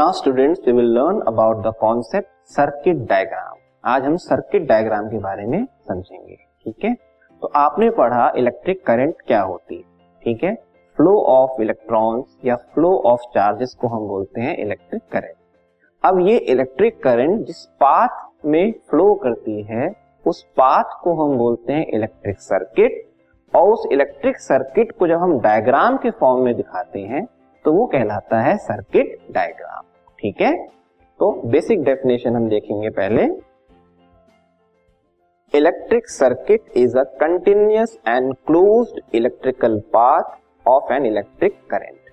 Now students we will learn about the concept circuit diagram आज हम circuit diagram के बारे में समझेंगे, ठीक है? तो आपने पढ़ा इलेक्ट्रिक करंट क्या होती है, ठीक है? फ्लो ऑफ़ इलेक्ट्रॉन्स या फ्लो ऑफ़ चार्जेस को हम बोलते हैं इलेक्ट्रिक करंट अब ये इलेक्ट्रिक करंट जिस पाथ में फ्लो करती है, उस पाथ को हम बोलते हैं इलेक्ट्रिक सर्किट और उस इलेक्ट्रिक सर्किट को जब हम डायग्राम के फॉर्म में दिखाते हैं तो वो कहलाता है सर्किट डायग्राम ठीक है? तो बेसिक डेफिनेशन हम देखेंगे पहले। Electric circuit is a continuous and closed electrical path of an electric current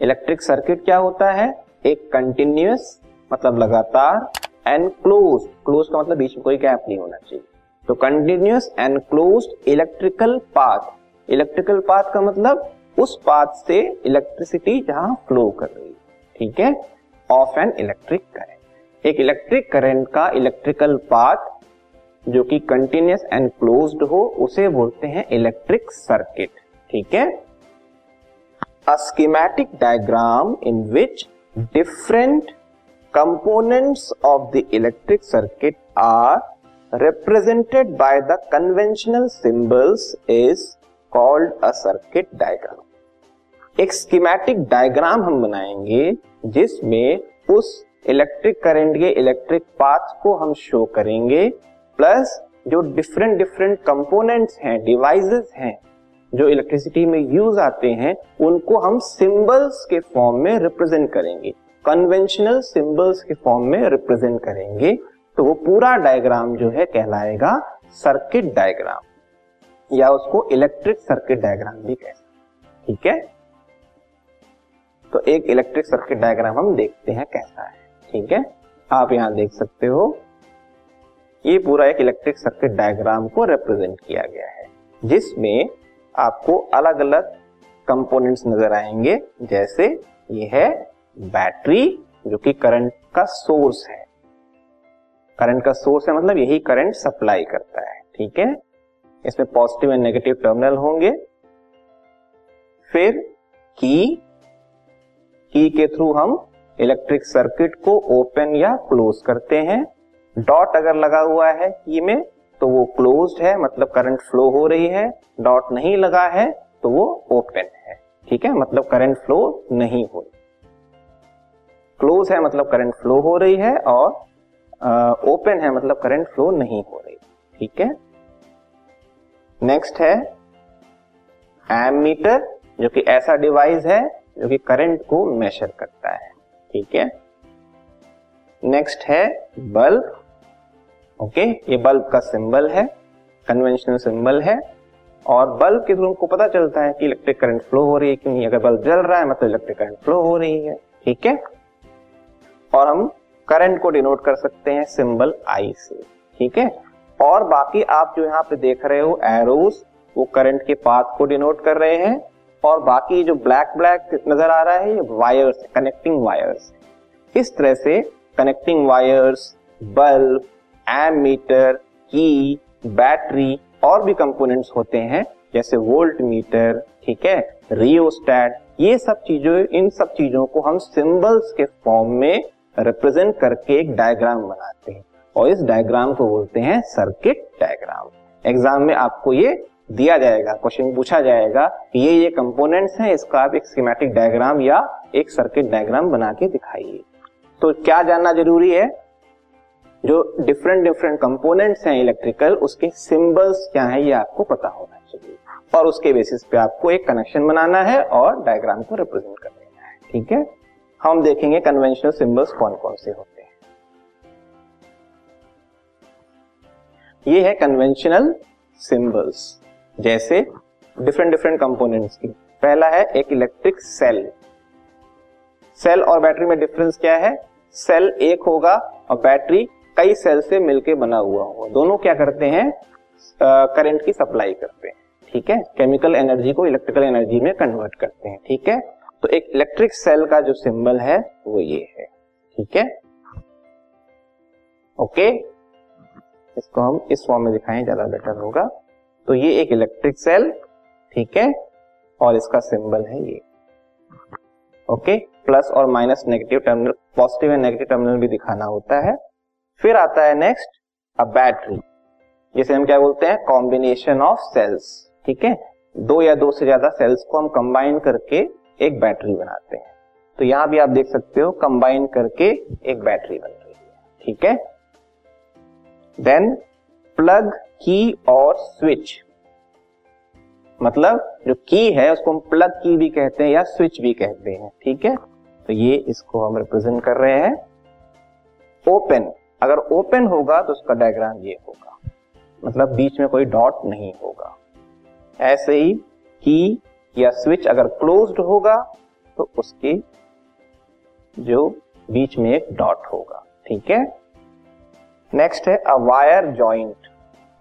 electric circuit क्या होता है? एक कंटिन्यूस मतलब लगातार एंड क्लोज क्लोज का मतलब बीच में कोई गैप नहीं होना चाहिए। तो continuous and close electrical path electrical path का मतलब उस पाथ से इलेक्ट्रिसिटी जहाँ फ्लो कर रही है। ठीक है? ऑफ़ एन इलेक्ट्रिक करंट एक इलेक्ट्रिक करंट का इलेक्ट्रिकल पाथ जो कि कंटिन्यूस एंड क्लोज्ड हो, उसे बोलते हैं इलेक्ट्रिक सर्किट ठीक है? Schematic diagram in which different components of the electric circuit are represented by the conventional symbols is called a circuit diagram एक स्कीमेटिक डायग्राम हम बनाएँगे, जिसमें उस इलेक्ट्रिक करंट के इलेक्ट्रिक पाथ को हम शो करेंगे प्लस जो डिफरेंट डिफरेंट कंपोनेंट्स हैं डिवाइसेस हैं, जो इलेक्ट्रिसिटी में यूज़ आते हैं, उनको हम सिंबल्स के फॉर्म में रिप्रेजेंट करेंगे। कन्वेंशनल सिंबल्स के फॉर्म में रिप्रेजेंट करेंगे। तो वो पूरा डायग्राम जो है कहलाएगा सर्किट डायग्राम या उसको इलेक्ट्रिक सर्किट डायग्राम भी कहते हैं। ठीक है? तो एक इलेक्ट्रिक सर्किट डायग्राम हम देखते हैं कैसा है। ठीक है? आप यहाँ देख सकते हो, ये पूरा एक इलेक्ट्रिक सर्किट डायग्राम को रिप्रेजेंट किया गया है, जिसमें आपको अलग अलग कंपोनेंट्स नज़र आएँगे, जैसे ये है बैटरी जो कि करंट का सोर्स है। करंट का सोर्स है मतलब यही करंट सप्लाई करता है, ठीक है? इसमें पॉजिटिव एंड नेगेटिव टर्मिनल होंगे। फिर की की के थ्रू हम इलेक्ट्रिक सर्किट को ओपन या क्लोज करते हैं। डॉट अगर लगा हुआ है की में तो वो क्लोज्ड है मतलब करंट फ्लो हो रही है। डॉट नहीं लगा है तो वो ओपन है। ठीक है? मतलब करंट फ्लो नहीं हो रही। क्लोज है मतलब करंट फ्लो हो रही है और ओपन है मतलब करंट फ्लो नहीं हो रही। ठीक है? नेक्स्ट है, एमीटर, जो कि ऐसा डिवाइस है जो कि करंट को मेजर करता है। ठीक है? नेक्स्ट है बल्ब ओके ये बल्ब का सिंबल है कन्वेंशनल सिंबल है। और बल्ब के थ्रू हमको पता चलता है कि इलेक्ट्रिक करंट फ्लो हो रही है क्योंकि अगर बल्ब जल रहा है मतलब इलेक्ट्रिक करंट फ्लो हो रही है। ठीक है? और हम करंट को डिनोट कर सकते हैं सिंबल आई से। ठीक है? और बाकी आप जो यहाँ पे देख रहे हो एरोस वो करंट के पाथ को डिनोट कर रहे हैं। और बाकी जो ब्लैक ब्लैक नज़र आ रहा है, ये वायर्स कनेक्टिंग वायर्स इस तरह से कनेक्टिंग वायर्स बल्ब एमीटर की बैटरी और भी कंपोनेंट्स होते हैं, जैसे वोल्ट मीटर ठीक है रियोस्टैट ये सब चीज़ों, इन सब चीज़ों को हम सिंबल्स के फॉर्म में रिप्रेजेंट करके एक डायग्राम बनाते हैं। और इस डायग्राम को बोलते हैं सर्किट डायग्राम एग्ज़ाम में आपको ये दिया जाएगा। क्वेश्चन पूछा जाएगा कि ये ये कंपोनेंट्स हैं, इसका आप एक स्कीमेटिक डायग्राम या एक सर्किट डायग्राम बना के दिखाइए। तो क्या जानना ज़रूरी है? जो डिफरेंट डिफरेंट कंपोनेंट्स हैं इलेक्ट्रिकल उसके सिंबल्स क्या है, ये आपको पता होना चाहिए। और उसके बेसिस पे आपको एक कनेक्शन बनाना है और डायग्राम को रिप्रेजेंट कर देना है। ठीक है? हम देखेंगे कन्वेंशनल सिंबल्स कौन कौन से होते हैं। ये है कन्वेंशनल सिंबल्स जैसे डिफरेंट डिफरेंट कंपोनेंट्स की। पहला है एक इलेक्ट्रिक सेल सेल और बैटरी में डिफरेंस क्या है? सेल एक होगा और बैटरी कई सेल से मिलकर बना हुआ होगा। दोनों क्या करते हैं? करंट की सप्लाई करते हैं। ठीक है? केमिकल एनर्जी को इलेक्ट्रिकल एनर्जी में कन्वर्ट करते हैं। ठीक है? तो एक इलेक्ट्रिक सेल का जो सिंबल है, वो ये है। ठीक है? ओके इसको हम इस फॉर्म में दिखाएँ, ज़्यादा बेटर होगा। तो ये एक इलेक्ट्रिक सेल ठीक है? और इसका सिंबल है ये। ओके प्लस और minus negative terminal positive end negative terminal भी दिखाना होता है। फिर आता है नेक्स्ट अ बैटरी जिसे हम क्या बोलते हैं? कॉम्बिनेशन ऑफ़ सेल्स ठीक है? दो या दो से ज़्यादा सेल्स को हम कंबाइन करके एक बैटरी बनाते हैं। तो यहाँ भी आप देख सकते हो कंबाइन करके एक बैटरी बन रही है। ठीक है? देन प्लग, की और स्विच। मतलब जो की है, उसको हम प्लग की भी कहते हैं या स्विच भी कहते हैं, ठीक है? तो ये इसको हम रिप्रेजेंट कर रहे हैं। ओपन अगर ओपन होगा तो उसका डायग्राम ये होगा। मतलब बीच में कोई डॉट नहीं होगा। ऐसे ही की या स्विच अगर क्लोज्ड होगा तो उसके जो बीच में एक डॉट होगा, ठीक है? नेक्स्ट है अ वायर जॉइंट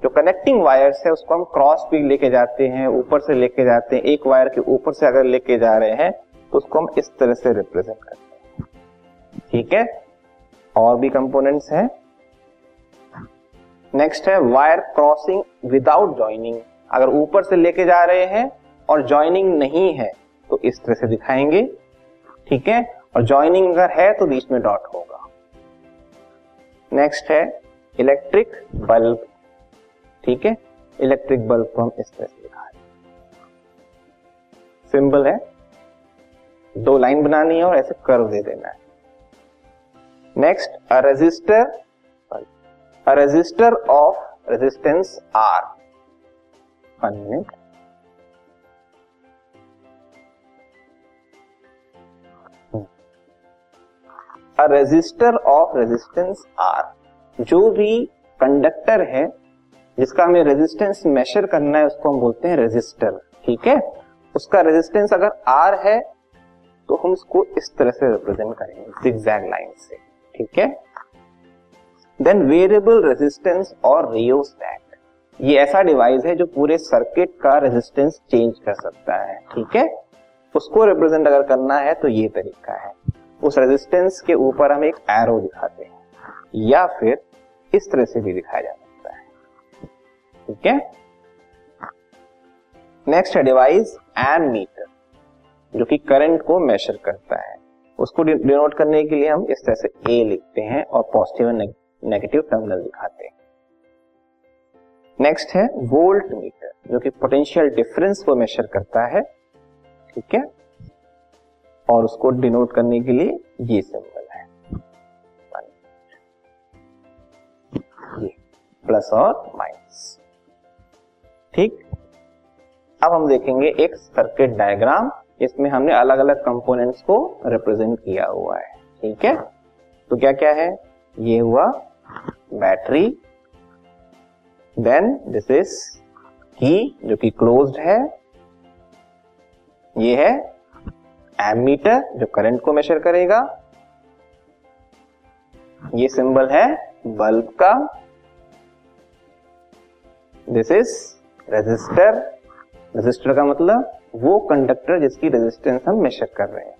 जो कनेक्टिंग वायर्स है, उसको हम क्रॉस भी लेके जाते हैं, ऊपर से लेके जाते हैं, एक वायर के ऊपर से अगर लेके जा रहे हैं तो उसको हम इस तरह से रिप्रेजेंट करते हैं। ठीक है? और भी कंपोनेंट्स हैं। नेक्स्ट है वायर क्रॉसिंग विदाउट ज्वाइनिंग अगर ऊपर से लेके जा रहे हैं और ज्वाइनिंग नहीं है तो इस तरह से दिखाएँगे। ठीक है? और ज्वाइनिंग अगर है तो बीच में डॉट होगा। नेक्स्ट है इलेक्ट्रिक बल्ब, ठीक है? इलेक्ट्रिक बल्ब को हम इस तरह से दिखा रहे सिंबल है। दो लाइन बनानी है और ऐसे कर्व दे देना है। Next, a resistor a resistor of resistance R. One minute. A resistor of resistance R. जो भी कंडक्टर है, जिसका हमें रेजिस्टेंस मेजर करना है, उसको हम बोलते हैं रेजिस्टर ठीक है? उसका रेजिस्टेंस अगर आर है तो हम उसको इस तरह से रिप्रेजेंट करेंगे जिगजैग लाइन से, ठीक है? देन वेरिएबल रेजिस्टेंस और रियोस्टैट ये ऐसा डिवाइस है जो पूरे सर्किट का रेजिस्टेंस चेंज कर सकता है, ठीक है? उसको रिप्रेजेंट अगर करना है तो ये तरीका है। उस रेजिस्टेंस के ऊपर हम एक एरो दिखाते हैं। या फिर इस तरह से भी दिखाया जा सकता है। ठीक है? नेक्स्ट है डिवाइस एम मीटर जो कि करंट को मेजर करता है। उसको डिनोट करने के लिए हम इस तरह से ए लिखते हैं और पॉजिटिव और नेगेटिव टर्मिनल दिखाते हैं। नेक्स्ट है वोल्ट मीटर जो कि पोटेंशियल डिफरेंस को मेजर करता है। ठीक है? और उसको डिनोट करने के लिए ये सिंबल प्लस और माइनस। ठीक? अब हम देखेंगे एक सर्किट डायग्राम इसमें हमने अलग अलग कंपोनेंट्स को रिप्रेजेंट किया हुआ है। ठीक है? तो क्या क्या है? ये हुआ बैटरी देन दिस इज़ की जो कि क्लोज्ड है। ये है एमीटर जो करंट को मेजर करेगा। ये सिंबल है बल्ब का। दिस इज़ रेजिस्टर रेजिस्टर का मतलब वो कंडक्टर जिसकी रेजिस्टेंस हम मेजर कर रहे हैं।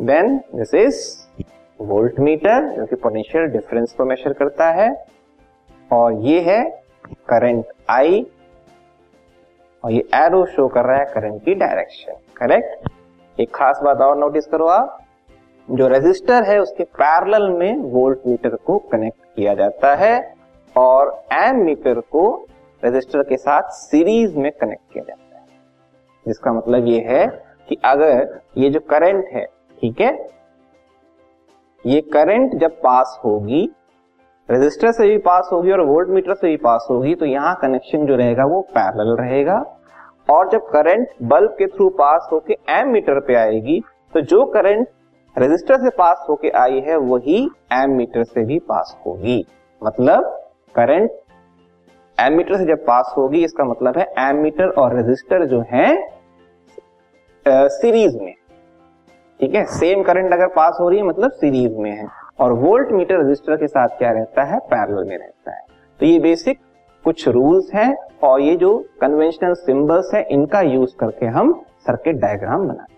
Then this is volt meter जो कि पोटेंशियल डिफरेंस को मेजर करता है। और ये है करंट आई और ये एरो शो कर रहा है करंट की डायरेक्शन करेक्ट एक खास बात और नोटिस करो आप। जो रेजिस्टर है, उसके पैरेलल में वोल्ट मीटर को कनेक्ट किया जाता है। और एम मीटर को रजिस्टर के साथ सीरीज़ में कनेक्ट किया जाता है। जिसका मतलब ये है कि अगर ये जो करंट है, ठीक है, ये करंट जब पास होगी, रेजिस्टर से भी पास होगी और वोल्ट मीटर से भी पास होगी तो यहाँ कनेक्शन जो रहेगा वो पैरेलल रहेगा। और जब करंट बल्ब के थ्रू पास होके एम मीटर पे आएगी तो जो करंट रेजिस्टर से पास होके आई है, वही एम मीटर से भी पास होगी। मतलब करंट एमीटर से जब पास होगी, इसका मतलब है एमीटर और रेजिस्टर जो है सीरीज़ में। ठीक है? सेम करंट अगर पास हो रही है मतलब सीरीज़ में है। और वोल्ट मीटर रजिस्टर के साथ क्या रहता है? पैरेलल में रहता है। तो ये बेसिक कुछ रूल्स हैं और ये जो कन्वेंशनल सिंबल्स है, इनका यूज़ करके हम सर्किट डायग्राम बनाते हैं।